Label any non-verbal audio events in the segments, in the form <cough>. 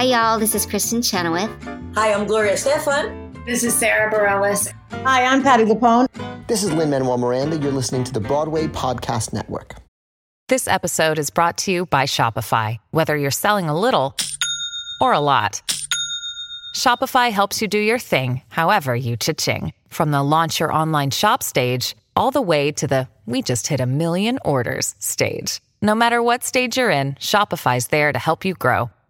Hi, y'all. This is Kristin Chenoweth. Hi, I'm Gloria Estefan. This is Sara Bareilles. Hi, I'm Patti LuPone. This is Lin Manuel Miranda. You're listening to the Broadway Podcast Network. This episode is brought to you by Shopify. Whether you're selling a little or a lot, Shopify helps you do your thing, however you cha-ching. From the launch your online shop stage, all the way to the we just hit a million orders stage. No matter what stage you're in, Shopify's there to help you grow.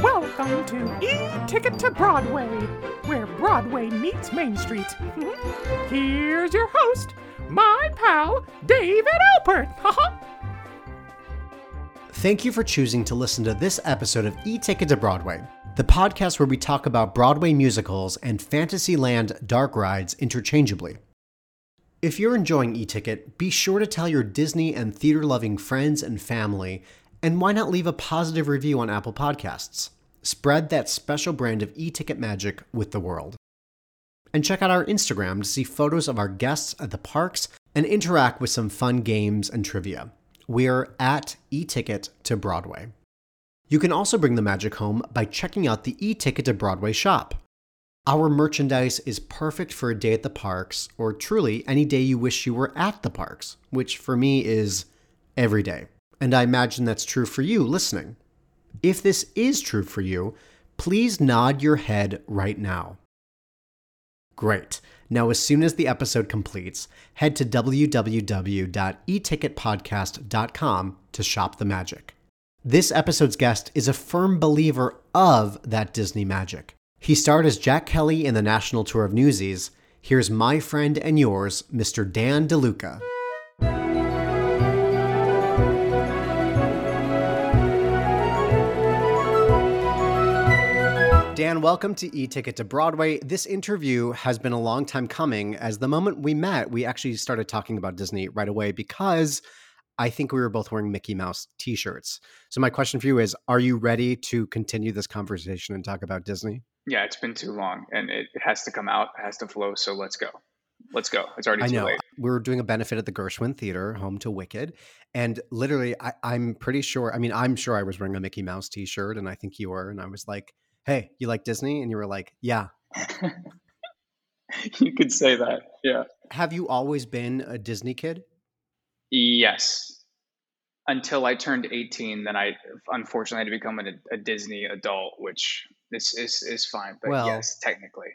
Welcome to E-Ticket to Broadway, where Broadway meets Main Street. <laughs> Here's your host, my pal, David Alpert. <laughs> Thank you for choosing to listen to this episode of E-Ticket to Broadway, the podcast where we talk about Broadway musicals and Fantasyland dark rides interchangeably. If you're enjoying E-Ticket, be sure to tell your Disney and theater-loving friends and family, and why not leave a positive review on Apple Podcasts? Spread that special brand of e-ticket magic with the world. And check out our Instagram to see photos of our guests at the parks and interact with some fun games and trivia. We're at e-ticket to Broadway. You can also bring the magic home by checking out the e-ticket to Broadway shop. Our merchandise is perfect for a day at the parks, or truly any day you wish you were at the parks, which for me is every day. And I imagine that's true for you listening. If this is true for you, please nod your head right now. Great. Now, as soon as the episode completes, head to www.eticketpodcast.com to shop the magic. This episode's guest is a firm believer of that Disney magic. He starred as Jack Kelly in the national tour of Newsies. Here's my friend and yours, Mr. Dan DeLuca. Dan, welcome to E Ticket to Broadway. This interview has been a long time coming. As the moment we met, we actually started talking about Disney right away because I think we were both wearing Mickey Mouse t shirts. So, my question for you is Are you ready to continue this conversation and talk about Disney? Yeah, it's been too long and it, has to come out, it has to flow. So, let's go. Let's go. It's already I too know. late. We were doing a benefit at the Gershwin Theater, home to Wicked. And literally, I, I'm pretty sure, I mean, I'm sure I was wearing a Mickey Mouse t shirt, and I think you were. And I was like, Hey, you like Disney? And you were like, Yeah. <laughs> you could say that. Yeah. Have you always been a Disney kid? Yes. Until I turned 18, then I unfortunately had to become a, a Disney adult, which is, is, is fine. But Well- yes, technically.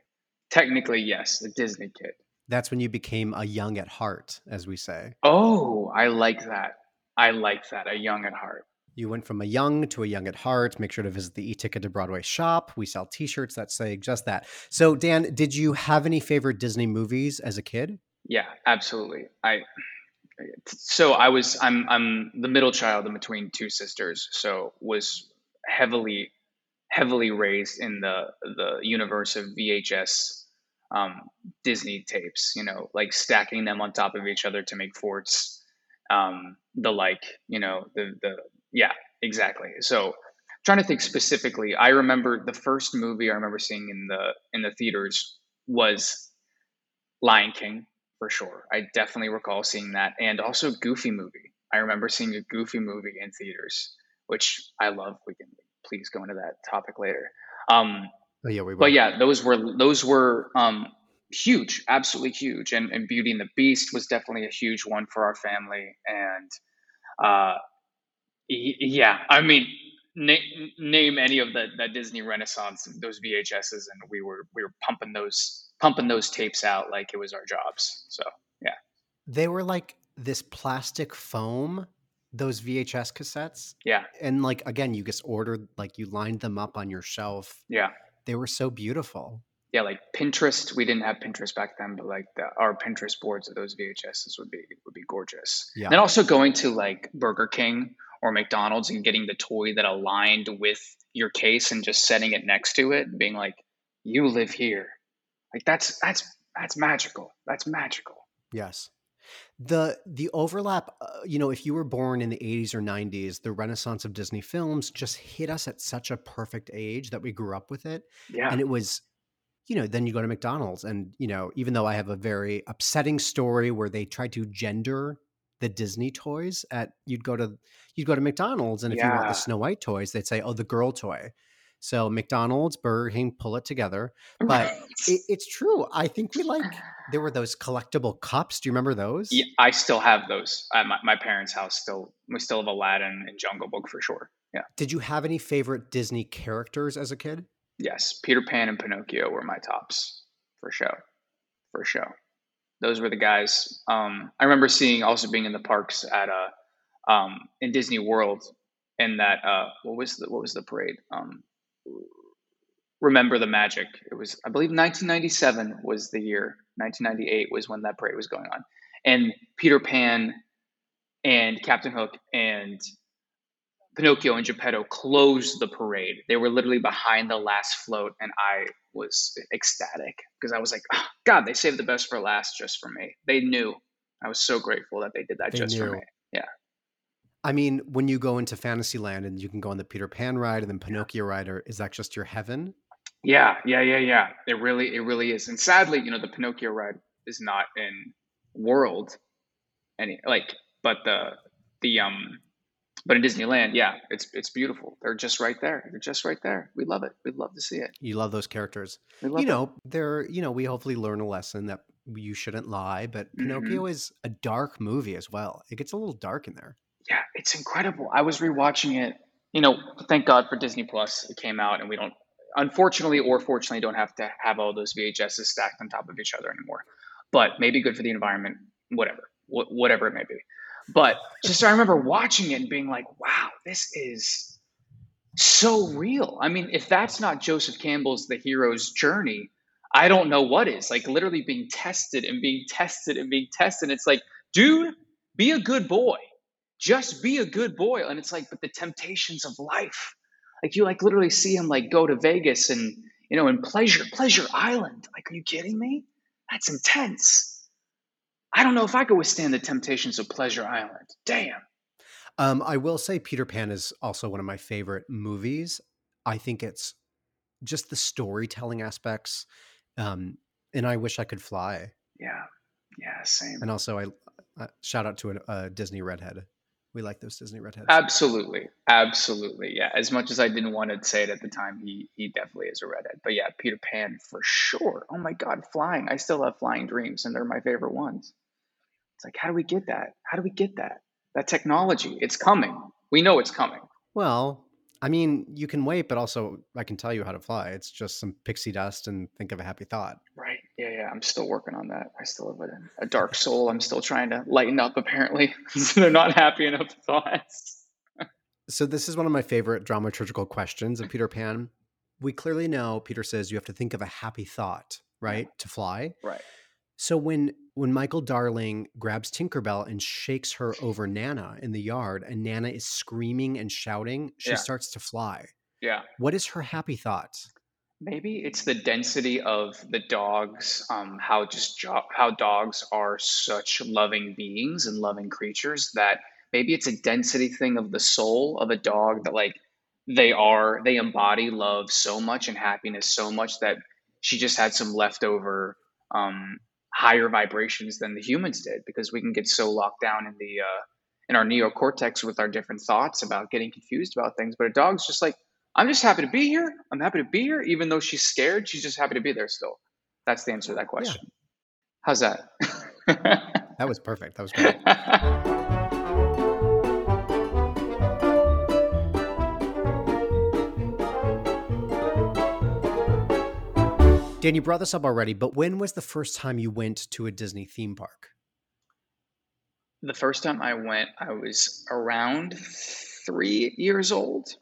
Technically, yes, a Disney kid. That's when you became a young at heart, as we say. Oh, I like that. I like that. A young at heart. You went from a young to a young at heart. Make sure to visit the e-ticket to Broadway shop. We sell T-shirts that say just that. So, Dan, did you have any favorite Disney movies as a kid? Yeah, absolutely. I so I was I'm I'm the middle child in between two sisters, so was heavily heavily raised in the the universe of VHS um, Disney tapes. You know, like stacking them on top of each other to make forts. Um, the like, you know, the the yeah, exactly. So trying to think specifically, I remember the first movie I remember seeing in the in the theaters was Lion King for sure. I definitely recall seeing that, and also Goofy movie. I remember seeing a Goofy movie in theaters, which I love. We can please go into that topic later. Um, Oh, yeah, we will. but yeah, those were those were um, huge, absolutely huge. And, and Beauty and the Beast was definitely a huge one for our family. And uh, y- yeah, I mean, na- name any of the that Disney Renaissance, those VHSs, and we were we were pumping those pumping those tapes out like it was our jobs. So yeah, They were like this plastic foam, those VHS cassettes. yeah, And like, again, you just ordered, like, you lined them up on your shelf. yeah. They were so beautiful. Yeah, like Pinterest. We didn't have Pinterest back then, but like the, our Pinterest boards of those VHSs would be would be gorgeous. Yeah. And also going to like Burger King or McDonald's and getting the toy that aligned with your case and just setting it next to it, and being like, "You live here." Like that's that's that's magical. That's magical. Yes. The the overlap, uh, you know, if you were born in the 80s or 90s, the renaissance of Disney films just hit us at such a perfect age that we grew up with it. Yeah. And it was, you know, then you go to McDonald's and, you know, even though I have a very upsetting story where they tried to gender the Disney toys at you'd go to you'd go to McDonald's and if you want the Snow White toys, they'd say, "Oh, the girl toy." So McDonald's, Burger King, pull it together. But it, it's true. I think we like <sighs> there were those collectible cups. Do you remember those? yeah, I still have those at my, my parents' house. Still, we still have Aladdin and Jungle Book for sure. Yeah. Did you have any favorite Disney characters as a kid? Yes, Peter Pan and Pinocchio were my tops for show, for show. Those were the guys. Um, I remember seeing also being in the parks at uh, um, in Disney World, and that uh, what was the what was the parade? Um, Remember the Magic. It was I believe 1997 was the year. 1998 was when that parade was going on, and Peter Pan and Captain Hook and Pinocchio and Geppetto closed the parade. They were literally behind the last float, and I was ecstatic because I was like, "Oh, God, they saved the best for last just for me. They knew. I was so grateful that they did that They just for me. Yeah. I mean, when you go into Fantasyland and you can go on the Peter Pan ride and then Pinocchio ride, or is that just your heaven? Yeah, yeah, yeah, yeah. It really, it really is. And sadly, you know, the Pinocchio ride is not in World, any like, but the the um, but in Disneyland, yeah, it's it's beautiful. They're just right there. They're just right there. We love it. We'd love to see it. You love those characters. We love You know, they're, you know, we hopefully learn a lesson that you shouldn't lie, but Mm-hmm. Pinocchio is a dark movie as well. It gets a little dark in there. Yeah, it's incredible. I was rewatching it. You know, thank God for Disney Plus. It came out, and we don't, unfortunately or fortunately, don't have to have all those VHSs stacked on top of each other anymore. But maybe good for the environment, whatever, wh- whatever it may be. But just I remember watching it and being like, "Wow, this is so real." I mean, if that's not Joseph Campbell's The Hero's Journey, I don't know what is. Like literally being tested and being tested and being tested. It's like, dude, be a good boy just be a good boy and it's like but the temptations of life like you like literally see him like go to vegas and you know in pleasure pleasure island like are you kidding me that's intense i don't know if i could withstand the temptations of pleasure island damn Um, I will say Peter Pan is also one of my favorite movies. I think it's just the storytelling aspects. Um, and I wish I could fly. yeah yeah same And also, I uh, shout out to a, a Disney redhead. We like those Disney redheads. absolutely. Absolutely. Yeah. As much as i didn't want to say it at the time he he definitely is a redhead. But yeah peter pan for sure. Oh my god flying. I still have flying dreams and they're my favorite ones. It's like how do we get that? How do we get that? That technology. It's coming. We know it's coming. Well, I mean, you can wait, but also I can tell you how to fly. It's just some pixie dust and think of a happy thought. right yeah i'm still working on that i still have a, a dark soul i'm still trying to lighten up apparently <laughs> so they're not happy enough thoughts So this is one of my favorite dramaturgical questions of Peter Pan. We clearly know Peter says you have to think of a happy thought, right, to fly. right So when when Michael Darling grabs Tinkerbell and shakes her over Nana in the yard, and Nana is screaming and shouting, she Yeah. starts to fly. yeah What is her happy thought? Maybe it's the density of the dogs, um, how just jo- how dogs are such loving beings and loving creatures that maybe it's a density thing of the soul of a dog that like they are they embody love so much and happiness so much that she just had some leftover um, higher vibrations than the humans did because we can get so locked down in the uh, in our neocortex with our different thoughts about getting confused about things. But a dog's just like, I'm just happy to be here. I'm happy to be here, even though she's scared. She's just happy to be there still. That's the answer to that question. Yeah. How's that? <laughs> that was perfect. That was great. <laughs> Dan, you brought this up already, but when was the first time you went to a Disney theme park? The first time I went, I was around three years old.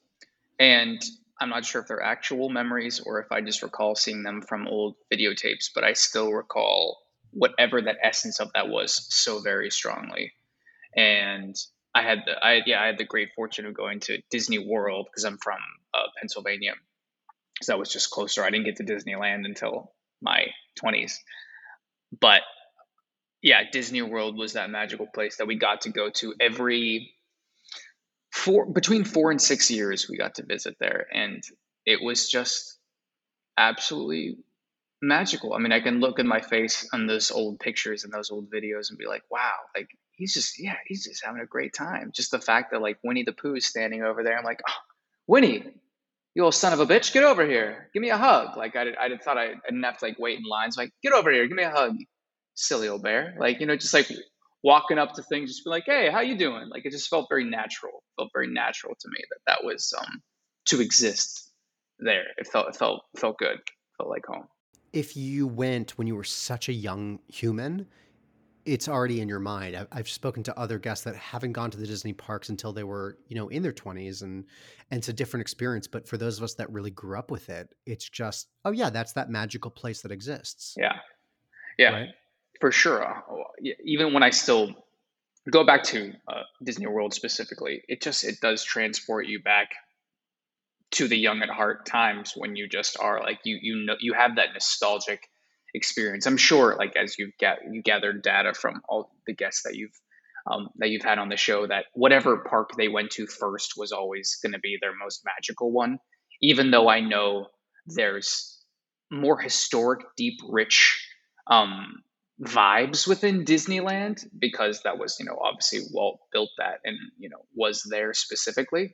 And I'm not sure if they're actual memories or if I just recall seeing them from old videotapes, but I still recall whatever that essence of that was so very strongly. And I had the I yeah I had the great fortune of going to Disney World because I'm from uh, Pennsylvania, so that was just closer. I didn't get to Disneyland until my 20s. But yeah, Disney World was that magical place that we got to go to every four between 4 and 6 years we got to visit there and it was just absolutely magical. I mean, I can look at my face on those old pictures and those old videos and be like, wow, like he's just, yeah, he's just having a great time. Just the fact that like Winnie the Pooh is standing over there. I'm like, oh, Winnie, you old son of a bitch, get over here. Give me a hug. Like I, I thought I didn't have to like wait in lines. Like, get over here. Give me a hug. Silly old bear. Like, you know, just like walking up to things, just be like, hey, how you doing? Like it just felt very natural. It felt very natural to me that that was um, to exist there. It felt, it felt, felt good. It felt like home. If you went when you were such a young human, it's already in your mind. I've, spoken to other guests that haven't gone to the Disney parks until they were, you know, in their twenties, and and it's a different experience. But for those of us that really grew up with it, it's just, oh yeah, that's that magical place that exists. Yeah, yeah, right? For sure. Uh, even when I still go back to uh, Disney World specifically, it just it does transport you back to the young at heart times when you just are like you you know you have that nostalgic experience. I'm sure, like as you've get you gathered data from all the guests that you've um, that you've had on the show, that whatever park they went to first was always going to be their most magical one. Even though I know there's more historic, deep, rich um, vibes within Disneyland because that was, you know, obviously Walt built that and you know was there specifically.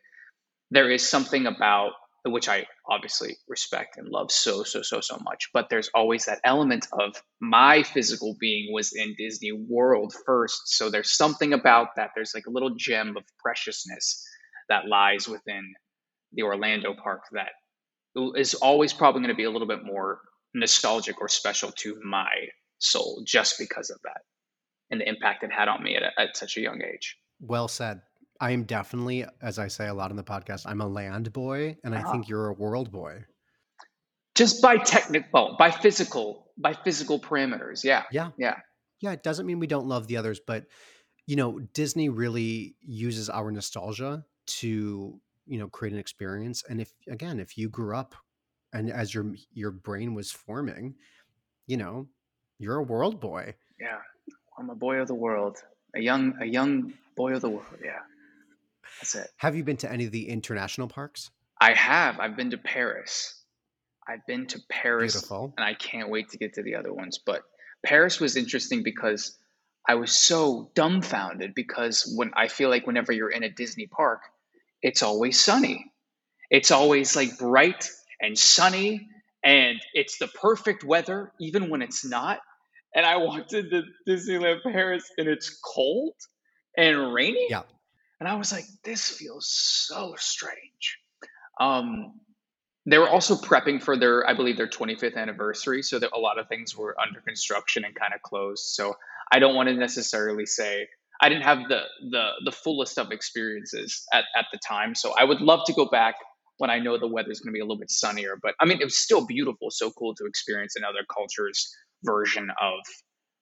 There is something about which I obviously respect and love so, so, so, so much. But there's always that element of my physical being was in Disney World first. So there's something about that. There's like a little gem of preciousness that lies within the Orlando park that is always probably going to be a little bit more nostalgic or special to my soul just because of that and the impact it had on me at, a, at such a young age. Well said. I am definitely, as I say a lot in the podcast, I'm a land boy, and I uh-huh. think you're a world boy. Just by technical, by physical, by physical parameters. Yeah. Yeah. Yeah. Yeah. It doesn't mean we don't love the others, but you know, Disney really uses our nostalgia to, you know, create an experience. And if again, if you grew up and as your your brain was forming, you know, you're a world boy. Yeah. I'm a boy of the world. A young a young boy of the world. Yeah. That's it. Have you been to any of the international parks? I have. I've been to Paris. I've been to Paris, Beautiful. and I can't wait to get to the other ones. But Paris was interesting because I was so dumbfounded because when I feel like whenever you're in a Disney park, it's always sunny. It's always like bright and sunny, and it's the perfect weather, even when it's not. And I walked into Disneyland Paris and it's cold and rainy. Yeah. And I was like, this feels so strange. Um, they were also prepping for their, I believe, their 25th anniversary. So that a lot of things were under construction and kind of closed. So I don't want to necessarily say I didn't have the the the fullest of experiences at, at the time. So I would love to go back when I know the weather's going to be a little bit sunnier. But I mean, it was still beautiful, so cool to experience in other culture's version of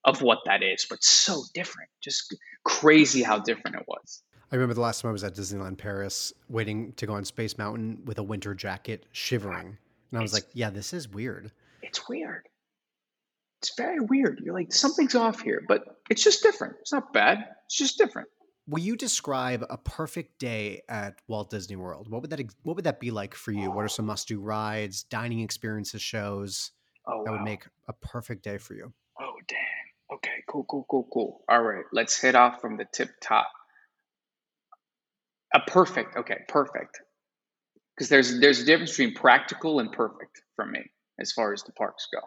of what that is, but so different. Just crazy how different it was. I remember the last time I was at Disneyland Paris, waiting to go on Space Mountain with a winter jacket, shivering, and I was it's, like, "Yeah, this is weird." It's weird. It's very weird. You're like, something's off here, but it's just different. It's not bad. It's just different. Will you describe a perfect day at Walt Disney World? What would that What would that be like for you? What are some must do rides, dining experiences, shows oh, that wow. would make a perfect day for you? Oh, dang! Okay, cool, cool, cool, cool. All right, let's hit off from the tip top. A perfect, okay, perfect. Because there's there's a difference between practical and perfect for me as far as the parks go.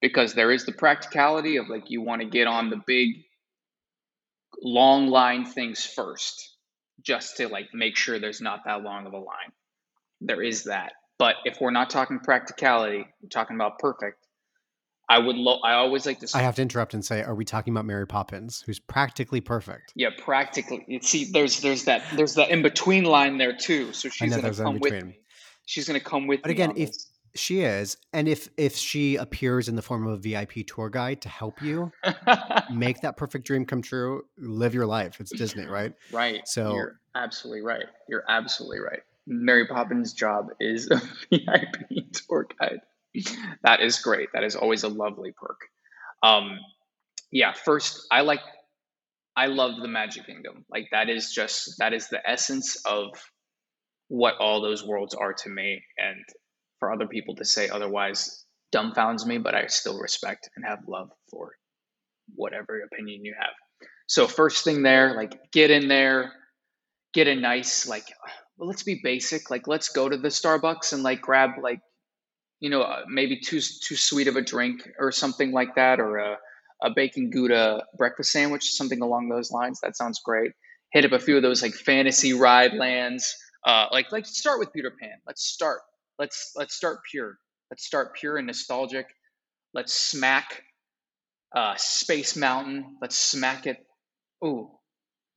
Because there is the practicality of like you want to get on the big long line things first, just to like make sure there's not that long of a line. There is that. But if we're not talking practicality, we're talking about perfect. I would lo- I always like to I have to interrupt and say, are we talking about Mary Poppins, who's practically perfect? Yeah, practically. See, there's there's that there's that in between line there too. So she's gonna come with me. She's gonna come with but again, if this. she is, and if if she appears in the form of a VIP tour guide to help you <laughs> make that perfect dream come true, live your life. It's Disney, right? right, So you're absolutely right. You're absolutely right. Mary Poppins' job is a <laughs> VIP tour guide. That is great. That is always a lovely perk. Um, yeah, first, I like, I love the Magic Kingdom. Like that is just that is the essence of what all those worlds are to me. And for other people to say otherwise dumbfounds me, but I still respect and have love for whatever opinion you have. So first thing there, like get in there, get a nice like well, let's be basic. Like let's go to the Starbucks and like grab like you know uh, maybe too too sweet of a drink or something like that or a a bacon gouda breakfast sandwich, something along those lines. That sounds great. Hit up a few of those like fantasy ride lands. Uh, like like start with Peter Pan. Let's start. Let's let's start pure. Let's start pure and nostalgic. Let's smack uh, Space Mountain. Let's smack it. Ooh,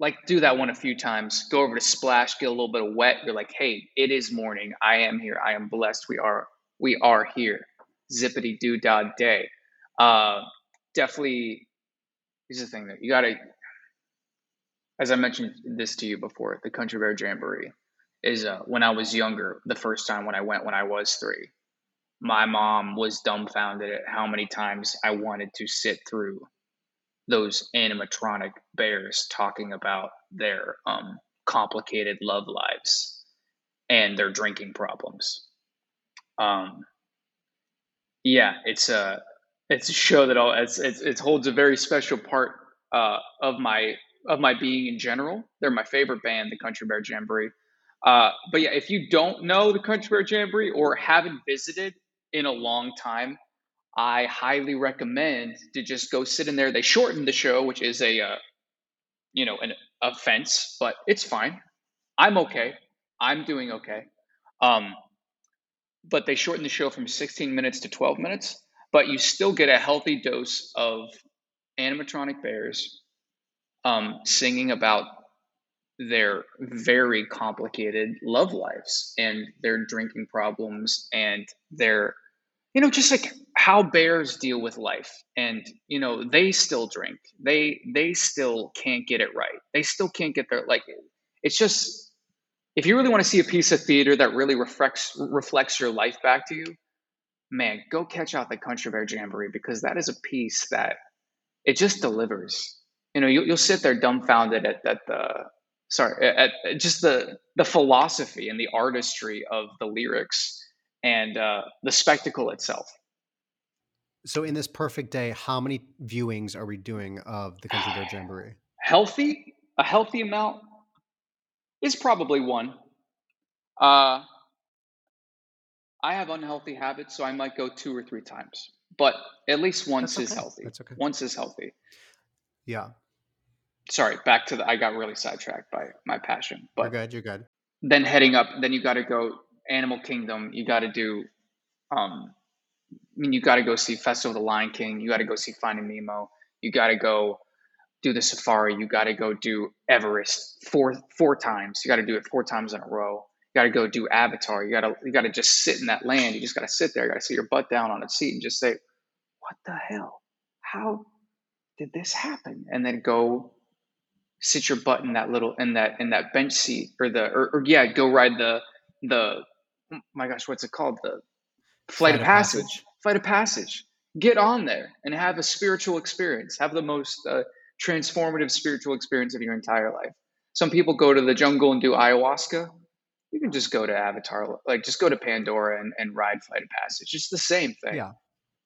like do that one a few times. Go over to Splash, get a little bit of wet. You're like, hey, it is morning. I am here. I am blessed. We are we are here. Zippity doo dah day. Uh, definitely. Here's the thing that you gotta. As I mentioned this to you before, the Country Bear Jamboree is uh, when I was younger. The first time when I went when I was three, my mom was dumbfounded at how many times I wanted to sit through those animatronic bears talking about their um, complicated love lives and their drinking problems. Um, yeah, it's a it's a show that all it's, it's it holds a very special part uh, of my of my being in general. They're my favorite band, the Country Bear Jamboree. Uh, but yeah, if you don't know the Country Bear Jamboree or haven't visited in a long time, I highly recommend to just go sit in there. They shortened the show, which is a, uh, you know, an offense, but it's fine. I'm okay. I'm doing okay. Um, but they shortened the show from 16 minutes to 12 minutes, but you still get a healthy dose of animatronic bears um, singing about their very complicated love lives and their drinking problems and their you know just like how bears deal with life and you know they still drink. They they still can't get it right. They still can't get their like it's just if you really want to see a piece of theater that really reflects reflects your life back to you man go catch out the country bear jamboree because that is a piece that it just delivers. You know you, you'll sit there dumbfounded at, at the sorry at, at just the the philosophy and the artistry of the lyrics and uh, the spectacle itself So, in this perfect day, how many viewings are we doing of the Country Bear Jamboree? healthy a healthy amount is probably one uh, i have unhealthy habits so i might go two or three times but at least once That's is healthy That's okay. once is healthy Yeah, sorry back to the i got really sidetracked by my passion But you're good. You're good. then heading up then you got to go animal kingdom you got to do um i mean you got to go see festival of the lion king. You got to go see finding nemo. You got to go do the safari. You got to go do everest four four times. You got to do it four times in a row. You got to go do avatar. You got to you got to just sit in that land. You just got to sit there. You got to sit your butt down on a seat and just say what the hell? How did this happen? And then go sit your butt in that little in that in that bench seat or the or, or yeah go ride the the oh my gosh what's it called? The flight, of passage. flight of passage get on there and have a spiritual experience have the most uh, transformative spiritual experience of your entire life some people go to the jungle and do ayahuasca you can just go to avatar like just go to pandora and, and ride flight of passage it's the same thing Yeah.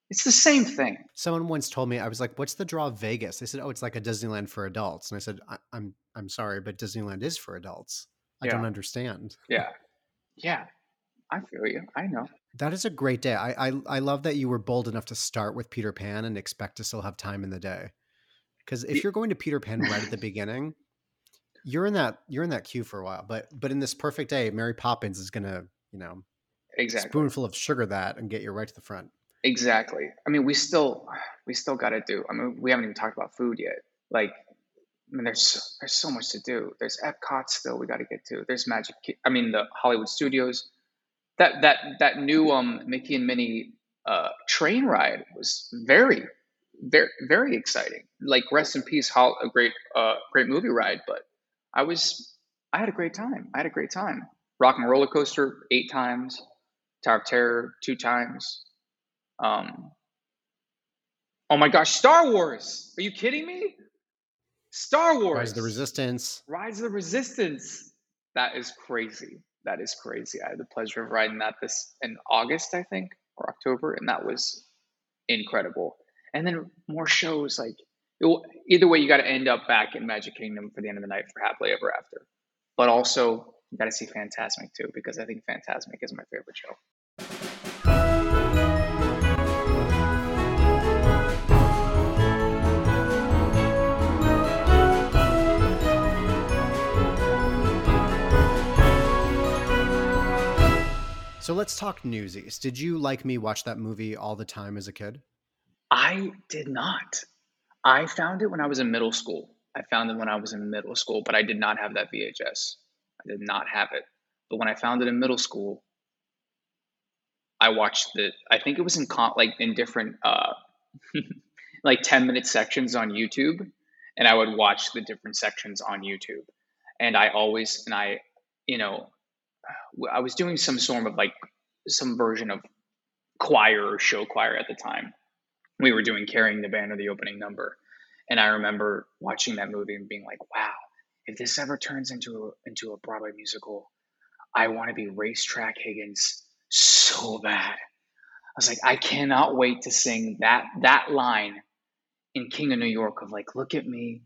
It's the same thing. Someone once told me, I was like, "What's the draw of Vegas?" They said, "Oh, it's like a Disneyland for adults." And I said, I- "I'm I'm sorry, but Disneyland is for adults. I Yeah. don't understand." Yeah. Yeah. I feel you. I know. That is a great day. I, I I love that you were bold enough to start with Peter Pan and expect to still have time in the day. Because if you're going to Peter Pan right at the beginning, you're in that you're in that queue for a while. But but in this perfect day, Mary Poppins is gonna you know Exactly. spoonful of sugar that and get you right to the front. Exactly. I mean, we still we still got to do. I mean, we haven't even talked about food yet. Like, I mean, there's so- there's so much to do. There's Epcot still we got to get to. There's Magic. I mean, the Hollywood Studios. That that that new um Mickey and Minnie uh train ride was very very very exciting. Like, rest in peace, Hol- a great uh great movie ride. But I was I had a great time. I had a great time. Rock and roller coaster eight times. Tower of Terror two times. Um, oh my gosh, Star Wars! Are you kidding me? Star Wars! Rise of the Resistance. Rise of the Resistance. That is crazy. That is crazy. I had the pleasure of riding that this in August, I think, or October, and that was incredible. And then more shows like will- either way, you got to end up back in Magic Kingdom for the end of the night for Happily Ever After. But also, you got to see Fantasmic too because I think Fantasmic is my favorite show. So let's talk Newsies. Did you like me watch that movie all the time as a kid? I did not. I found it when I was in middle school. I found it when I was in middle school, but I did not have that VHS. I did not have it. But when I found it in middle school, I watched it. I think it was in con- like in different uh <laughs> like 10 minute sections on YouTube and I would watch the different sections on YouTube. And I always and I, you know, I was doing some sort of like some version of choir or show choir at the time. We were doing carrying the banner the opening number. And i remember watching that movie and being like wow if this ever turns into a, into a broadway musical i want to be racetrack higgins so bad. I was like i cannot wait to sing that that line in king of new york of like look at me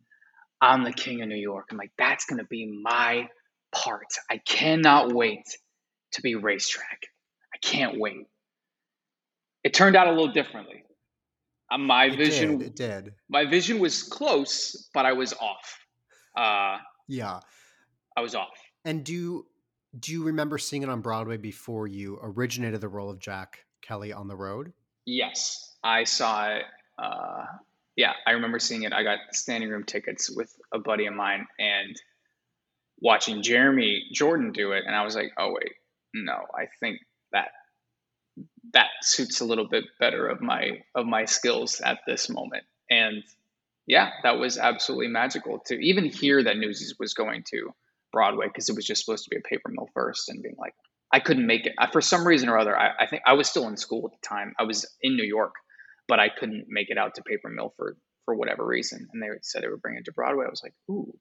i'm the king of new york. I'm like that's to be my part i cannot wait to be racetrack i can't wait it turned out a little differently uh, my It vision did. It did. my vision was close but i was off uh Yeah. i was off And do you, do you remember seeing it on Broadway before you originated the role of Jack Kelly on the road? yes i saw it uh yeah i remember seeing it i got standing room tickets with a buddy of mine and watching jeremy jordan do it and i was like oh wait no i think that that suits a little bit better of my of my skills at this moment. And yeah that was absolutely magical to even hear that newsies was going to broadway because it was just supposed to be a paper mill first and being like i couldn't make it. I, for some reason or other I, I think i was still in school at the time. I was in new york but i couldn't make it out to paper mill for for whatever reason. And they said they were bringing it to broadway. I was like ooh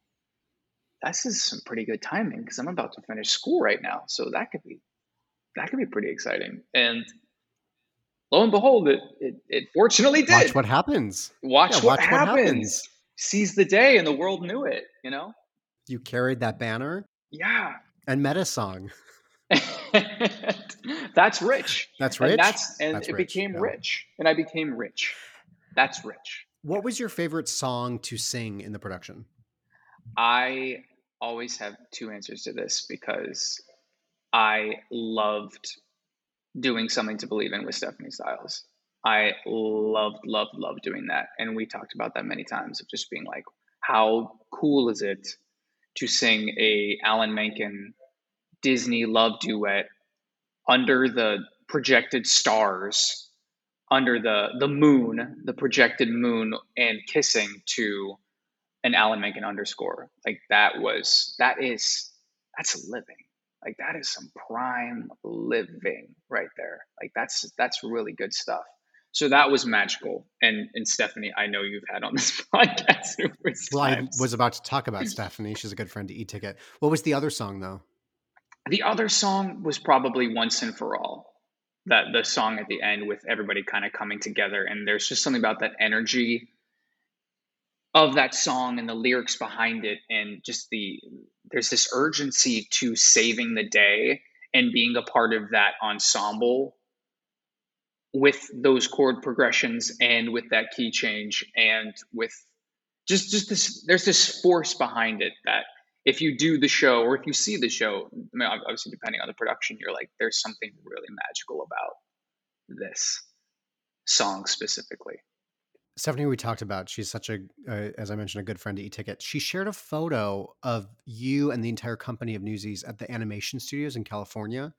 this is some pretty good timing because i'm about to finish school right now so that could be that could be pretty exciting and lo and behold it it, it fortunately did Watch what happens. watch, Yeah, what, watch what happens. happens. Seize the day, and the world knew it. You know? You carried that banner Yeah. and meta song. <laughs> that's rich. That's And rich. that's and That's it rich, became yeah. rich, and I became rich. That's rich. What was your favorite song to sing in the production? I always have two answers to this because I loved doing something to believe in with Stephanie Styles. I loved, loved, loved doing that. And we talked about that many times of just being like, how cool is it to sing a Alan Menken Disney love duet under the projected stars, under the the moon, the projected moon, and kissing to an Alan Menken underscore. Like that was that is that's living. Like that is some prime living right there. Like that's that's really good stuff. So that was magical. And and Stephanie, I know you've had on this <laughs> podcast Well, I was about to talk about Stephanie. She's a good friend to E Ticket. What was the other song though? The other song was probably Once and for All. that the song at the end with everybody kind of coming together and there's just something about that energy of that song and the lyrics behind it and just the there's this urgency to saving the day and being a part of that ensemble with those chord progressions and with that key change and with just just this there's this force behind it that if you do the show or if you see the show I mean, obviously depending on the production you're like there's something really magical about this song specifically Stephanie, we talked about, she's such a, uh, as I mentioned, a good friend to E-Ticket. She shared a photo of you and the entire company of Newsies at the animation studios in California.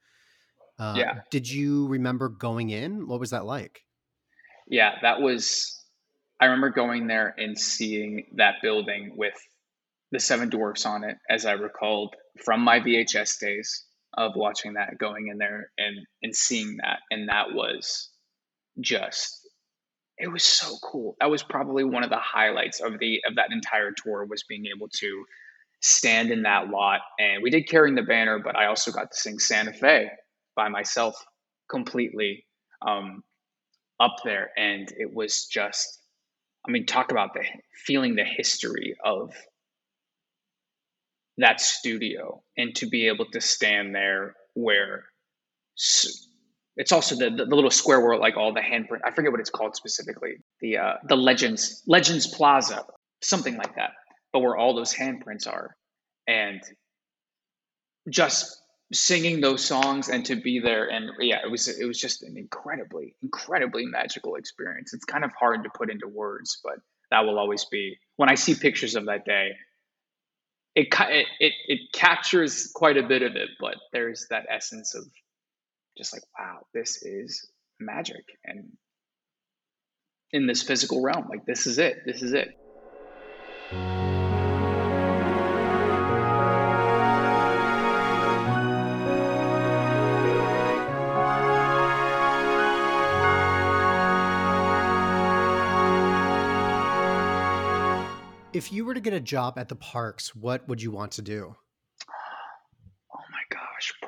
Uh, yeah. Did you remember going in? What was that like? Yeah, that was, I remember going there and seeing that building with the Seven Dwarfs on it, as I recalled from my VHS days of watching that, going in there and, and seeing that. And that was just it was so cool. That was probably one of the highlights of the of that entire tour was being able to stand in that lot. And we did carrying the banner, but I also got to sing Santa Fe by myself completely um, up there, and it was just. I mean, talk about the feeling the history of that studio, and to be able to stand there where it's also the, the, the little square where like all the handprint. I forget what it's called specifically. The uh, the Legends Legends Plaza, something like that. But where all those handprints are, and just singing those songs and to be there and yeah it was it was just an incredibly incredibly magical experience it's kind of hard to put into words but that will always be when i see pictures of that day it it it, it captures quite a bit of it but there's that essence of just like, wow, this is magic. And in this physical realm, like, this is it. This is it. If you were to get a job at the parks, what would you want to do?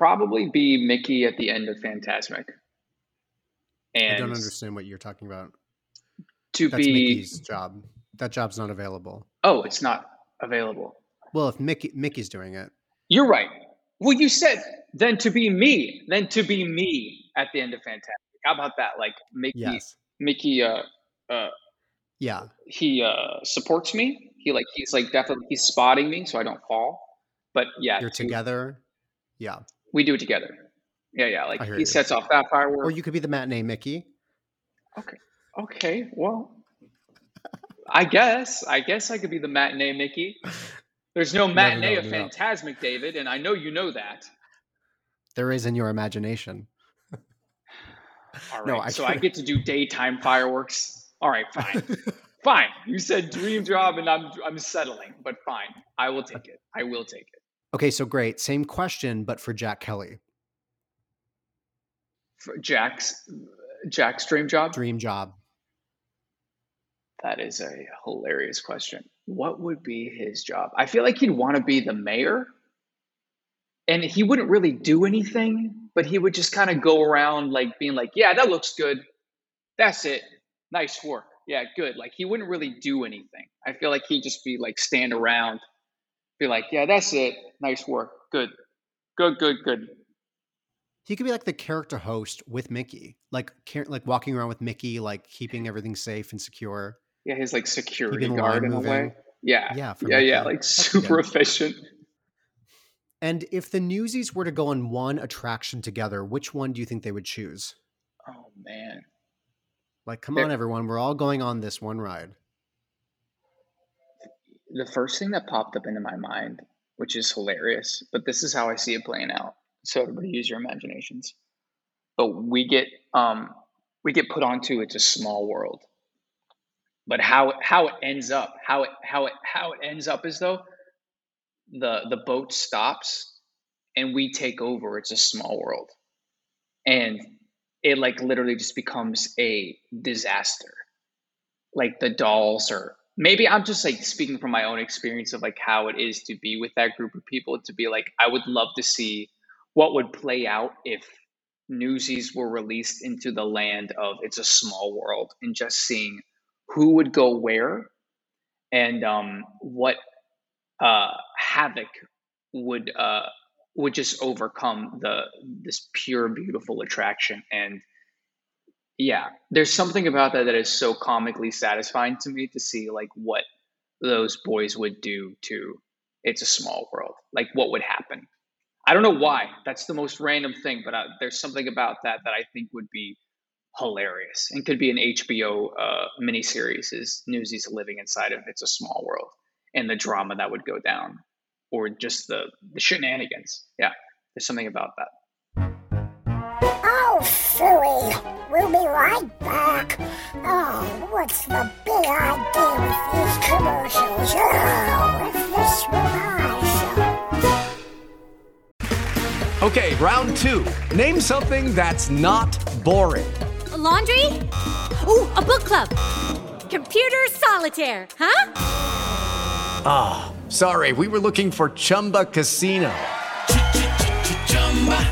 Probably be Mickey at the end of Fantasmic. And I don't understand what you're talking about. To That's be Mickey's job. That job's not available. Oh, it's not available. Well, if Mickey Mickey's doing it. You're right. Well, you said then to be me, then to be me at the end of Fantasmic. How about that? Like Mickey yes. Mickey uh uh yeah. He uh supports me. He like he's like definitely he's spotting me so I don't fall. But yeah, you're to, together. Yeah. We do it together. Yeah, yeah. Like he sets off that firework. Or you could be the matinee Mickey. Okay. Okay. Well, I guess. I guess I could be the matinee Mickey. There's no matinee no, no, no, of Fantasmic, David, and I know you know that. There is in your imagination. All right. No, I so I get to do daytime fireworks. All right, fine. <laughs> fine. You said dream job and I'm I'm settling, but fine. I will take it. I will take it. Okay, so great. Same question, but for Jack Kelly. For Jack's Jack's dream job? Dream job. That is a hilarious question. What would be his job? I feel like he'd want to be the mayor. And he wouldn't really do anything, but he would just kind of go around like being like, "Yeah, that looks good. That's it. Nice work. Yeah, good." Like he wouldn't really do anything. I feel like he'd just be like stand around be like, yeah, that's it. Nice work. Good. Good, good, good. He could be like the character host with Mickey, like like walking around with Mickey, like keeping everything safe and secure. Yeah, he's like security guard in moving. a way. Yeah, yeah, yeah, Mickey. yeah, like That's super good. efficient. And if the Newsies were to go on one attraction together, which one do you think they would choose? Oh man! Like, come They're, on, everyone, we're all going on this one ride the first thing that popped up into my mind, which is hilarious, but this is how I see it playing out. So everybody use your imaginations. But we get um we get put onto it's a small world. But how how it ends up, how it how it how it ends up is though the the boat stops and we take over. It's a small world. And it like literally just becomes a disaster. Like the dolls are maybe I'm just like speaking from my own experience of like how it is to be with that group of people to be like I would love to see what would play out if Newsies were released into the land of It's a Small World and just seeing who would go where and um, what uh, havoc would uh, would just overcome the this pure beautiful attraction and yeah. There's something about that that is so comically satisfying to me to see like what those boys would do to it's a small world. Like what would happen. I don't know why. That's the most random thing but uh, there's something about that that i think would be hilarious and could be an hbo uh, miniseries is newsies living inside of it's a small world and the drama that would go down or just the, the shenanigans. Yeah. There's something about that. Oh, phooey. We'll be right back. Oh, what's the big idea with these commercials? Oh, if this were my show. Okay, round two. Name something that's not boring. A laundry? Ooh, a book club. Computer solitaire, huh? Ah, oh, sorry, we were looking for Chumba Casino.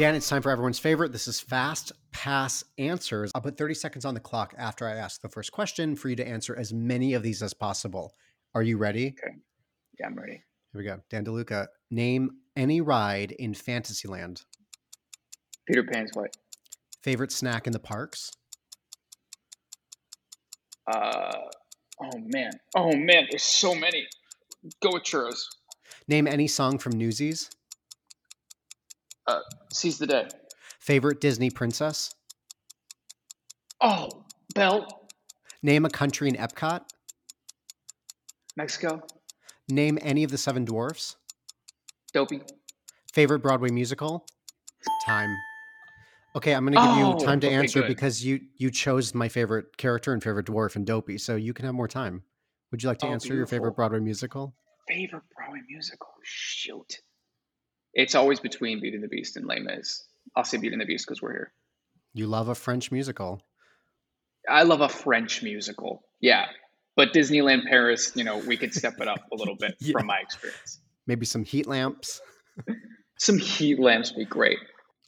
Dan, it's time for everyone's favorite. This is Fast Pass Answers. I'll put 30 seconds on the clock after I ask the first question for you to answer as many of these as possible. Are you ready? Okay. Yeah, I'm ready. Here we go. Dan DeLuca, name any ride in Fantasyland. Peter Pan's Flight. Favorite snack in the parks? Uh, oh man. Oh man, there's so many. Go with churros. Name any song from Newsies. Uh, seize the day. Favorite Disney princess? Oh, Belle. Name a country in Epcot. Mexico. Name any of the seven dwarfs. Dopey. Favorite Broadway musical? Time. Okay, I'm going to give Oh, you time to okay, answer good. because you you chose my favorite character and favorite dwarf and Dopey, so you can have more time. Would you like to Oh, answer your favorite. Broadway musical? Favorite Broadway musical? Shoot. It's always between Beauty and the Beast and Les Mis. I'll say Beauty and the Beast because we're here. You love a French musical. I love a French musical. Yeah. But Disneyland Paris, you know, we could step it up a little bit <laughs> Yeah. from my experience. Maybe some heat lamps. <laughs> Some heat lamps would be great.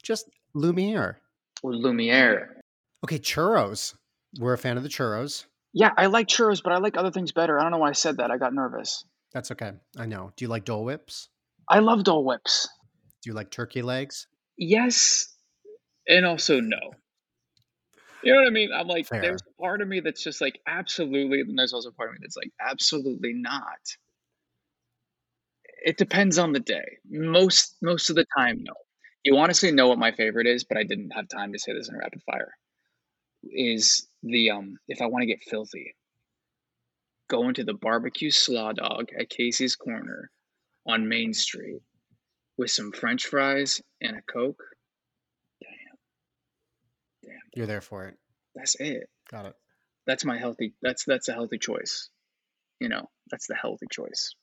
Just Lumiere. Or Lumiere. Okay, churros. We're a fan of the churros. Yeah, I like churros, but I like other things better. I don't know why I said that. I got nervous. That's okay. I know. Do you like Dole Whips? I love Dole Whips. Do you like turkey legs? Yes, and also no. You know what I mean? I'm like, Fair. there's a part of me that's just like, absolutely. And there's also a part of me that's like, absolutely not. It depends on the day. Most most of the time, no. You honestly know what my favorite is, but I didn't have time to say this in rapid fire. Is the um if I want to get filthy, go into the barbecue slaw dog at Casey's Corner on Main Street with some French fries and a Coke. Damn. Damn. You're there for it. That's it. Got it. That's my healthy. That's that's a healthy choice. You know, that's the healthy choice.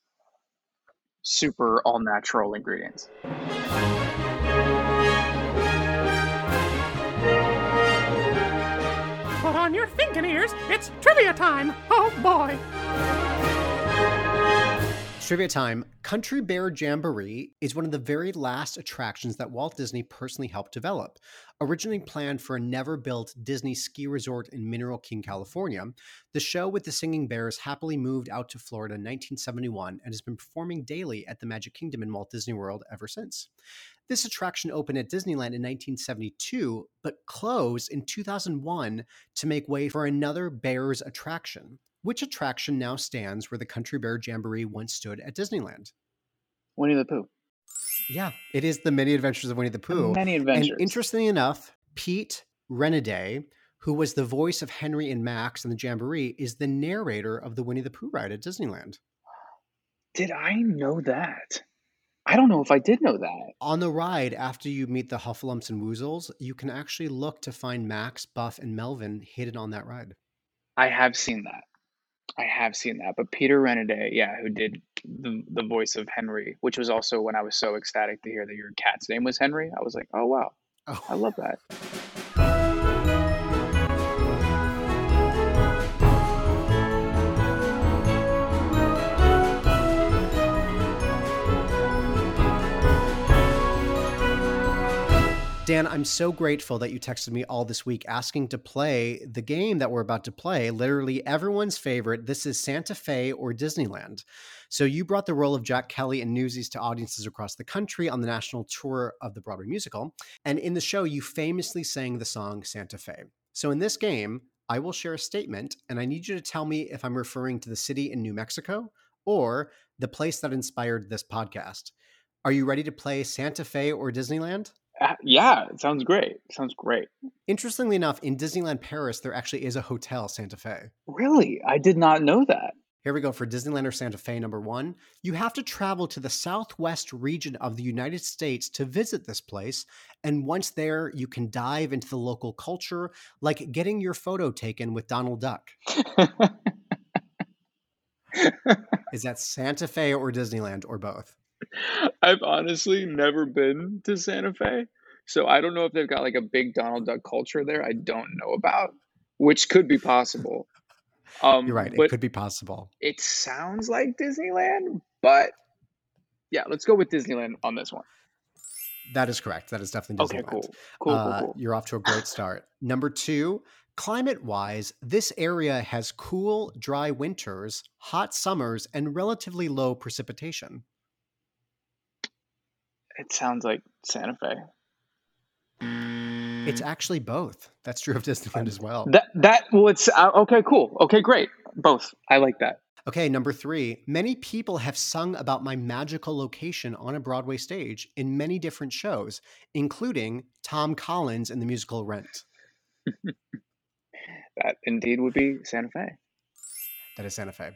Super all natural ingredients. Put on your thinking ears. It's trivia time. Oh boy. Trivia time. Country Bear Jamboree is one of the very last attractions that Walt Disney personally helped develop. Originally planned for a never built Disney ski resort in Mineral King, California, the show with the singing bears happily moved out to Florida in 1971 and has been performing daily at the Magic Kingdom in Walt Disney World ever since. This attraction opened at Disneyland in 1972, but closed in 2001 to make way for another Bears attraction. Which attraction now stands where the Country Bear Jamboree once stood at Disneyland? Winnie the Pooh. Yeah, it is the Many Adventures of Winnie the Pooh. Many Adventures. And interestingly enough, Pete Renaday, who was the voice of Henry and Max in the Jamboree, is the narrator of the Winnie the Pooh ride at Disneyland. Did I know that? I don't know if I did know that. On the ride, after you meet the Heffalumps and Woozles, you can actually look to find Max, Buff, and Melvin hidden on that ride. I have seen that. I have seen that. But Peter Renaday, yeah, who did the the voice of Henry, which was also when I was so ecstatic to hear that your cat's name was Henry. I was like, oh wow, oh. I love that. Dan, I'm so grateful that you texted me all this week asking to play the game that we're about to play. Literally everyone's favorite. This is Santa Fe or Disneyland. So you brought the role of Jack Kelly and Newsies to audiences across the country on the national tour of the Broadway musical. And in the show, you famously sang the song Santa Fe. So in this game, I will share a statement and I need you to tell me if I'm referring to the city in New Mexico or the place that inspired this podcast. Are you ready to play Santa Fe or Disneyland? Uh, yeah, it sounds great. sounds great. Interestingly enough, in Disneyland Paris, there actually is a hotel Santa Fe. Really? I did not know that. Here we go for Disneyland or Santa Fe number one. You have to travel to the southwest region of the United States to visit this place. And once there, you can dive into the local culture, like getting your photo taken with Donald Duck. <laughs> is that Santa Fe or Disneyland or both? <laughs> I've honestly never been to Santa Fe. So I don't know if they've got like a big Donald Duck culture there I don't know about, which could be possible. Um, You're right. It could be possible. It sounds like Disneyland, but yeah, let's go with Disneyland on this one. That is correct. That is definitely Disneyland. Okay, cool. Cool, uh, cool, cool. You're off to a great start. Number two, climate wise, this area has cool, dry winters, hot summers, and relatively low precipitation. It sounds like Santa Fe. It's actually both. That's true of Disneyland as well. That that well, it's uh, okay. Cool. Okay, great. Both. I like that. Okay, number three. Many people have sung about my magical location on a Broadway stage in many different shows, including Tom Collins in the musical Rent. <laughs> that indeed would be Santa Fe. That is Santa Fe.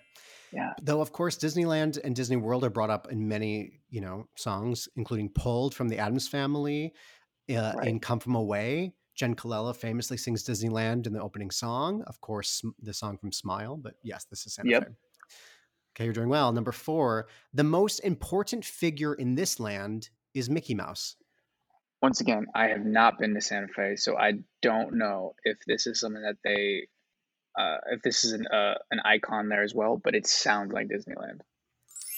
Yeah. Though of course Disneyland and Disney World are brought up in many, you know, songs, including "Pulled" from the Addams Family, uh, right. in "Come From Away." Jenn Colella famously sings Disneyland in the opening song. Of course, the song from Smile, but yes, this is Santa yep. Fe. Okay, you're doing well. Number four, the most important figure in this land is Mickey Mouse. Once again, I have not been to Santa Fe, so I don't know if this is something that they uh, if this is an uh, an icon there as well, but it sounds like Disneyland.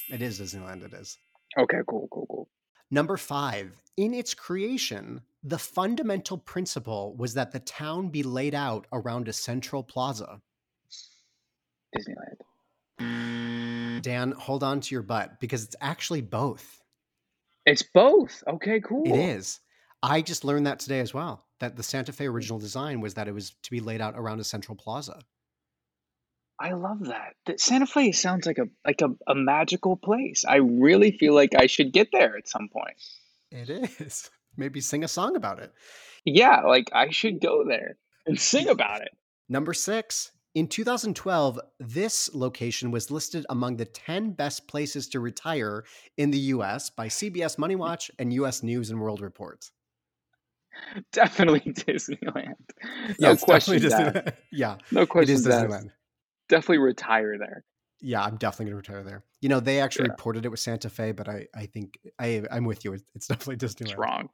It is Disneyland. It is. Okay, cool, cool, cool. Number five, in its creation, the fundamental principle was that the town be laid out around a central plaza. Disneyland. Dan, hold on to your butt because it's actually both. It's both. Okay, cool. It is. I just learned that today as well. That the Santa Fe mm. original design was that it was to be laid out around a central plaza. I love that. Santa Fe sounds like a like a, a magical place. I really feel like I should get there at some point. It is. <laughs> Maybe sing a song about it. Yeah, like I should go there and sing about it. Number six. In 2012, this location was listed among the 10 best places to retire in the US by CBS mm. Money Watch and US News and World Report. <laughs> definitely Disneyland. No yeah, question. Disneyland. <laughs> yeah, no question. It is Disneyland. Definitely retire there. Yeah, I'm definitely gonna retire there. You know, they actually yeah. reported it was Santa Fe, but I, I think I, I'm with you. It's definitely Disneyland. It's wrong.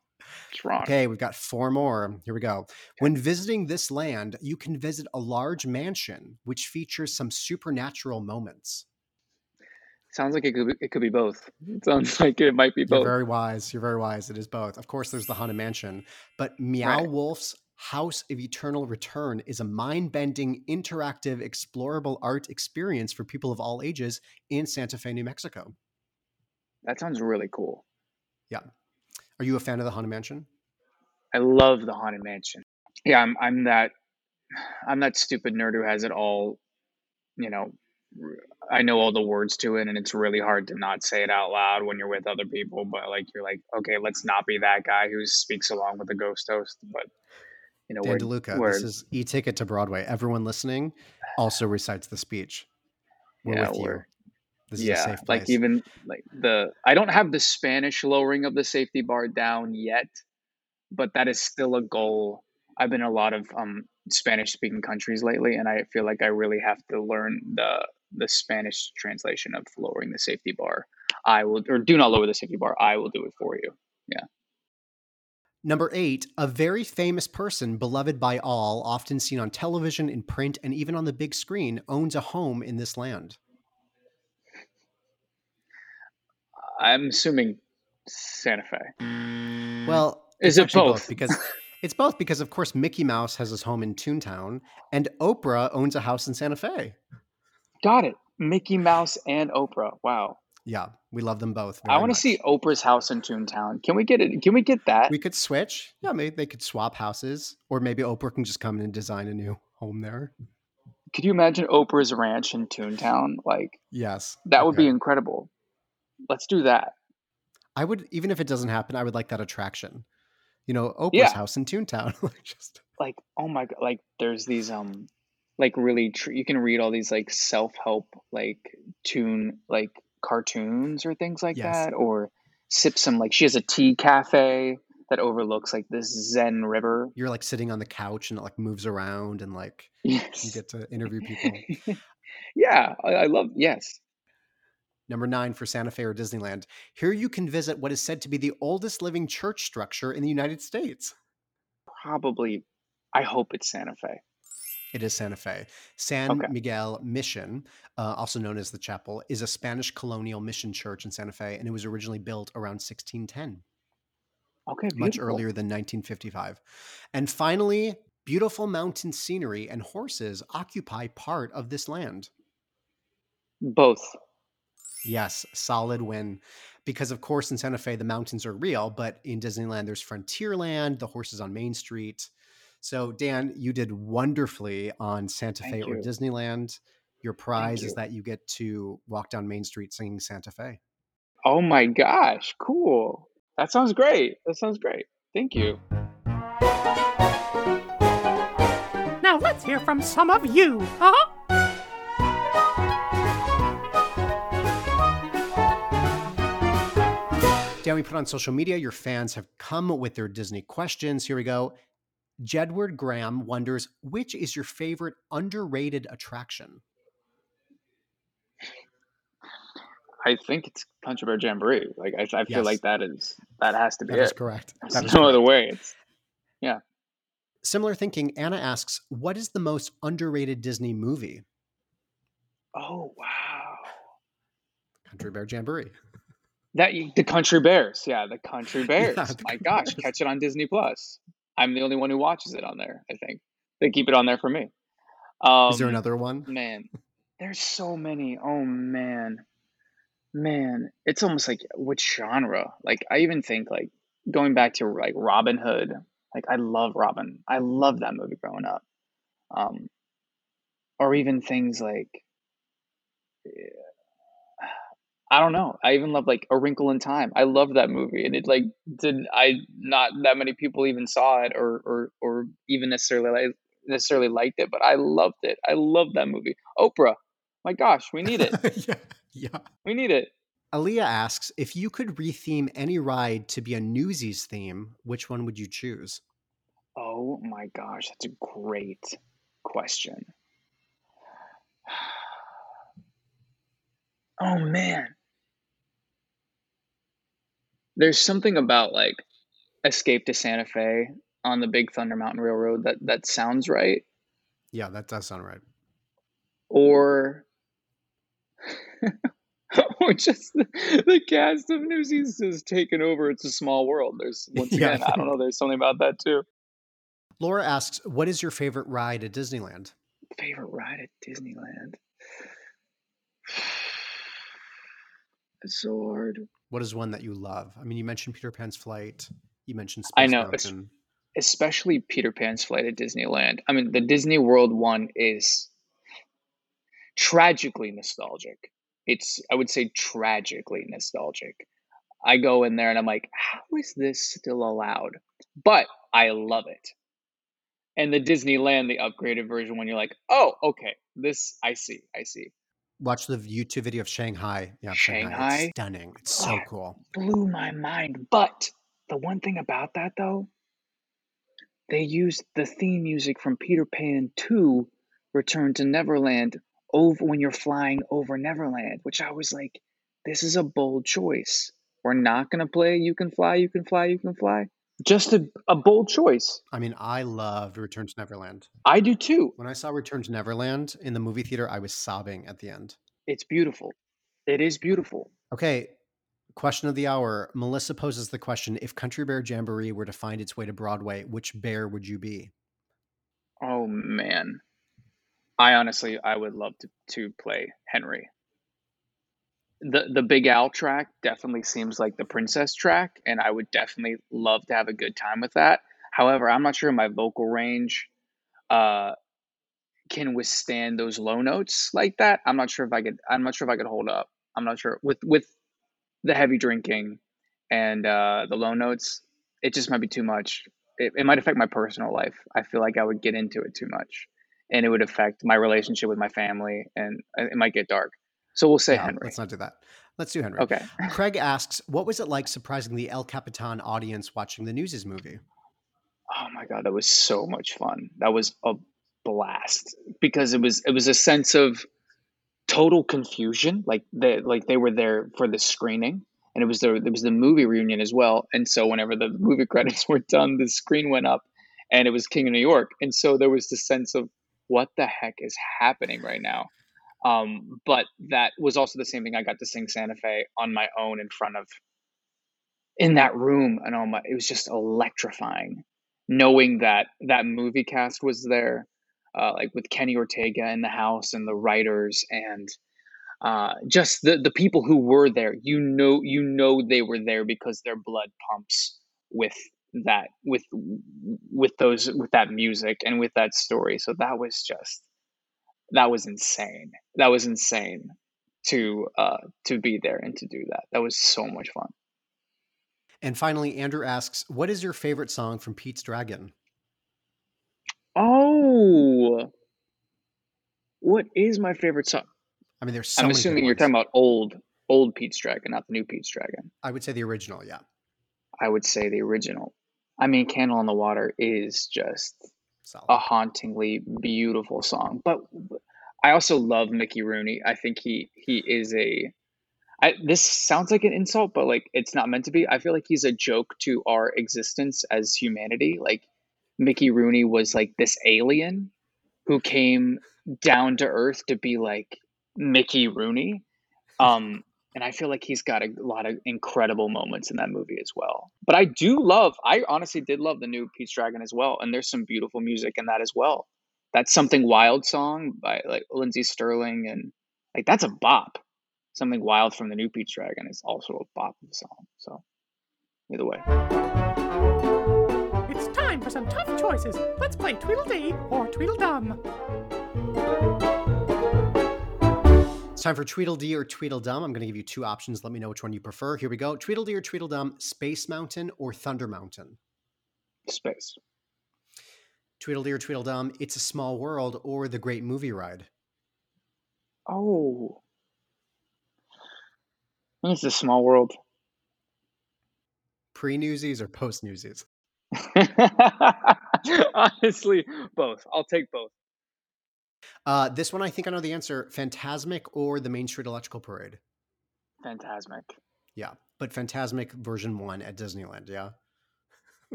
It's wrong. Okay, we've got four more. Here we go. When visiting this land, you can visit a large mansion which features some supernatural moments. Sounds like it could be, it could be both. It sounds <laughs> like it might be both. You're very wise. You're very wise. It is both. Of course, there's the Haunted Mansion, but Meow right. Wolf's House of Eternal Return is a mind-bending, interactive, explorable art experience for people of all ages in Santa Fe, New Mexico. That sounds really cool. Yeah. Are you a fan of the Haunted Mansion? I love the Haunted Mansion. Yeah, I'm I'm that <sighs> I'm that stupid nerd who has it all, you know, I know all the words to it and it's really hard to not say it out loud when you're with other people, but like you're like, okay, let's not be that guy who speaks along with the ghost host, but you know, Dan we're, DeLuca, we're this is e-ticket to Broadway. Everyone listening also recites the speech. We're Yeah, with you. This is a yeah, like even like the I don't have the Spanish lowering of the safety bar down yet, but that is still a goal. I've been in a lot of um Spanish speaking countries lately, and I feel like I really have to learn the the Spanish translation of lowering the safety bar. I will or do not lower the safety bar. I will do it for you. Yeah. Number eight, a very famous person, beloved by all, often seen on television, in print, and even on the big screen, owns a home in this land. I'm assuming Santa Fe. Well, Is it actually both? Because <laughs> it's both because, of course, Mickey Mouse has his home in Toontown, and Oprah owns a house in Santa Fe. Got it. Mickey Mouse and Oprah. Wow. Yeah, we love them both. I want to see Oprah's house in Toontown. Can we get it? Can we get that? We could switch. Yeah, maybe they could swap houses, or maybe Oprah can just come in and design a new home there. Could you imagine Oprah's ranch in Toontown? Like Yes, that would be incredible. Let's do that. I would even if it doesn't happen, I would like that attraction. You know, Oprah's Yeah. house in Toontown. <laughs> Like, just Like oh my god, like there's these um like really tr- you can read all these like self-help like tune like cartoons or things like Yes. that or sip some like she has a tea cafe that overlooks like this Zen river. you're like sitting on the couch and it like moves around and like you get to interview people. <laughs> yeah, I, I love yes. Number nine for Santa Fe or Disneyland. Here you can visit what is said to be the oldest living church structure in the United States. Probably I hope it's Santa Fe. It is Santa Fe. San Okay. Miguel Mission, uh, also known as the chapel, is a Spanish colonial mission church in Santa Fe, and it was originally built around 1610, Okay, much earlier than 1955. And finally, beautiful mountain scenery and horses occupy part of this land. Both. Yes, solid win. Because, of course, in Santa Fe, the mountains are real, but in Disneyland, there's Frontierland, the horses on Main Street. So, Dan, you did wonderfully on Santa Fe Thank or you. Disneyland. Your prize is you. that you get to walk down Main Street singing Santa Fe. Oh my gosh, cool. That sounds great. That sounds great. Thank you. Now let's hear from some of you, huh? Dan, we put on social media. Your fans have come with their Disney questions. Here we go. Jedward Graham wonders which is your favorite underrated attraction? I think it's Country Bear Jamboree. Like I, I feel Yes. like that is that has to be That is it. correct. There's <laughs> That is no other way. It's yeah. Similar thinking, Anna asks, what is the most underrated Disney movie? Oh wow. Country Bear Jamboree. That the Country Bears. Yeah, the Country <laughs> Bears. Yeah, the my gosh, Bears. catch it on Disney Plus. I'm the only one who watches it on there. I think they keep it on there for me. Um, is there another one? Man, <laughs> there's so many. Oh man, man, it's almost like which genre? Like I even think like going back to like Robin Hood. Like I love Robin. I love that movie growing up. Um, or even things like I don't know. I even love like A Wrinkle in Time. I love that movie, and it like did I not that many people even saw it or or or even necessarily like, necessarily liked it, but I loved it. I love that movie. Oprah, my gosh, we need it. <laughs> yeah. Yeah. we need it. Aaliyah asks, if you could retheme any ride to be a Newsies theme, which one would you choose? Oh my gosh, that's a great question. <sighs> Oh man. There's something about like Escape to Santa Fe on the Big Thunder Mountain Railroad that that sounds right. Yeah, that does sound right. Or <laughs> or just the, the cast of Newsies has taken over. It's a small world. There's <laughs> once Yeah. again, I don't know. There's something about that too. Laura asks, what is your favorite ride at Disneyland? Favorite ride at Disneyland. <sighs> It's so hard. What is one that you love? I mean, you mentioned Peter Pan's Flight. You mentioned Space I know, Mountain. especially Peter Pan's Flight at Disneyland. I mean, the Disney World one is tragically nostalgic. It's, I would say, tragically nostalgic. I go in there and I'm like, how is this still allowed? But I love it. And the Disneyland, the upgraded version, when you're like, oh, okay, this, I see, I see. Watch the YouTube video of Shanghai. Yeah, Shanghai. Shanghai? It's stunning. It's so Oh, cool. blew my mind. But the one thing about that though, they used the theme music from Peter Pan 2 Return to Neverland over when you're flying over Neverland, which I was like, this is a bold choice. We're not gonna play You Can Fly, You Can Fly, You Can Fly. Just a, a bold choice. I mean, I loved Return to Neverland. I do too. When I saw Return to Neverland in the movie theater, I was sobbing at the end. It's beautiful. It is beautiful. Okay, question of the hour. Melissa poses the question If Country Bear Jamboree were to find its way to Broadway, which bear would you be? Oh man. I honestly I would love to to play Henry. The the Big Al track definitely seems like the princess track and I would definitely love to have a good time with that. However, I'm not sure my vocal range uh can withstand those low notes like that. I'm not sure if I could I'm not sure if I could hold up. I'm not sure with with the heavy drinking and uh the low notes, it just might be too much. It, it might affect my personal life. I feel like I would get into it too much and it would affect my relationship with my family and it might get dark. So we'll say No, Henry. Let's not do that. Let's do Henry. Okay. <laughs> Craig asks, What was it like surprising the El Capitan audience watching the Newsies movie? Oh my god, that was so much fun. That was a blast because it was it was a sense of total confusion. Like they like they were there for the screening, and it was the it was the movie reunion as well. And so whenever the movie <laughs> credits were done, the screen went up, and it was King of New York. And so there was this sense of what the heck is happening right now. Um, but that was also the same thing. I got to sing Santa Fe on my own in front of in that room, and oh my, it was just electrifying knowing that that movie cast was there, uh, like with Kenny Ortega in the house and the writers and uh, just the the people who were there. You know, you know they were there because their blood pumps with that with with those with that music and with that story. So that was just that was insane. That was insane to uh to be there and to do that. That was so much fun. And finally, Andrew asks, What is your favorite song from Pete's Dragon? Oh, what is my favorite song? I mean, there's so I'm assuming you're talking about old old Pete's Dragon, not the new Pete's Dragon. I would say the original, yeah. I would say the original. I mean, Candle on the Water is just Solid. a hauntingly beautiful song. But I also love Mickey Rooney. I think he he is a. I, this sounds like an insult, but like it's not meant to be. I feel like he's a joke to our existence as humanity. Like Mickey Rooney was like this alien who came down to earth to be like Mickey Rooney. Um, and I feel like he's got a lot of incredible moments in that movie as well. But I do love, I honestly did love the new Pete's Dragon as well. And there's some beautiful music in that as well. That's Something Wild song by like Lindsey Stirling. And like, that's a bop. Something Wild from the new Pete's Dragon is also a bop song. So either way. It's time for some tough choices. Let's play Tweedledee or Tweedledum. It's time for Tweedledee or Tweedledum. I'm going to give you two options. Let me know which one you prefer. Here we go. Tweedledee or Tweedledum, Space Mountain or Thunder Mountain? Space. Tweedledee or Tweedledum, It's a Small World or The Great Movie Ride? Oh. It's a small world. Pre Newsies or post Newsies? <laughs> Honestly, both. I'll take both. Uh, this one, I think I know the answer Fantasmic or The Main Street Electrical Parade? Fantasmic. Yeah, but Fantasmic version one at Disneyland. Yeah.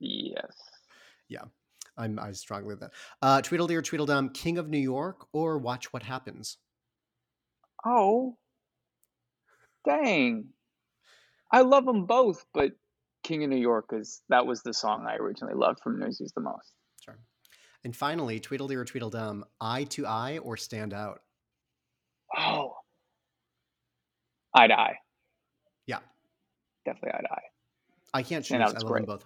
Yes. Yeah. I'm, I strongly that. Uh, Tweedledee or Tweedledum, King of New York or Watch What Happens? Oh. Dang. I love them both, but King of New York is that was the song I originally loved from Newsies the most. And finally, Tweedledee or Tweedledum, Eye to Eye or Stand Out? Oh. Eye to eye. Yeah. definitely eye to eye. I can't choose. I love them both.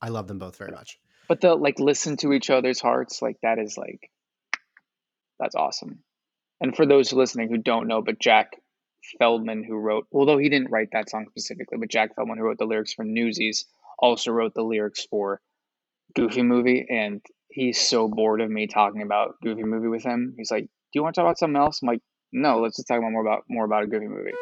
I love them both very much. But the like listen to each other's hearts, like that is like that's awesome. And for those listening who don't know, but Jack Feldman, who wrote, although he didn't write that song specifically, but Jack Feldman, who wrote the lyrics for Newsies, also wrote the lyrics for Goofy Movie. And he's so bored of me talking about Goofy Movie with him. He's like, "Do you want to talk about something else?" I'm like, "No, let's just talk about more about more about a Goofy Movie."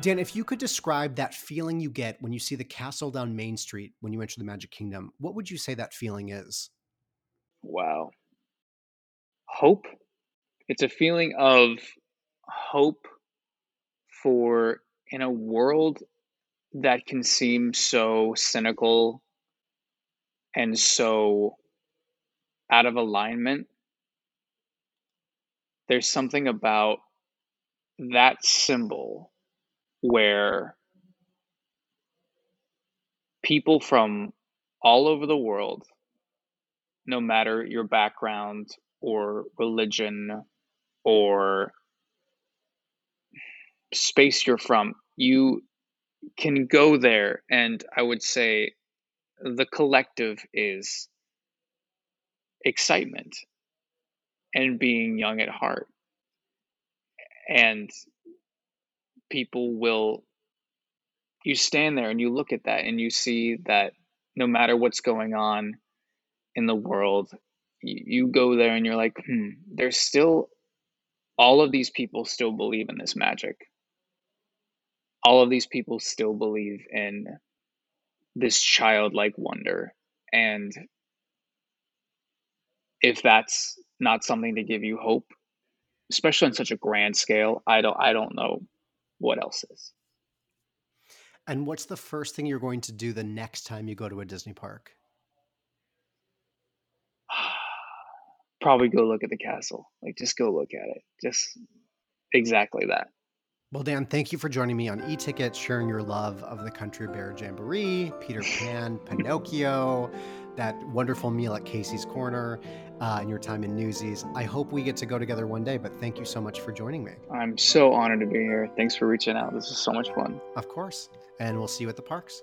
Dan, if you could describe that feeling you get when you see the castle down Main Street when you enter the Magic Kingdom, what would you say that feeling is? Wow. Hope. It's a feeling of hope for in a world that can seem so cynical and so out of alignment. There's something about that symbol where people from all over the world, no matter your background or religion or space you're from, you can go there. And I would say the collective is excitement and being young at heart. And people will you stand there and you look at that and you see that no matter what's going on in the world you, go there and you're like hmm there's still all of these people still believe in this magic all of these people still believe in this childlike wonder and if that's not something to give you hope especially on such a grand scale i don't i don't know what else is. And what's the first thing you're going to do the next time you go to a Disney park? <sighs> Probably go look at the castle. Like just go look at it. Just exactly that. Well, Dan, thank you for joining me on e-ticket, sharing your love of the Country Bear Jamboree, Peter Pan, <laughs> Pinocchio, that wonderful meal at Casey's Corner, uh, and your time in Newsies. I hope we get to go together one day, but thank you so much for joining me. I'm so honored to be here. Thanks for reaching out. This is so much fun. Of course. And we'll see you at the parks.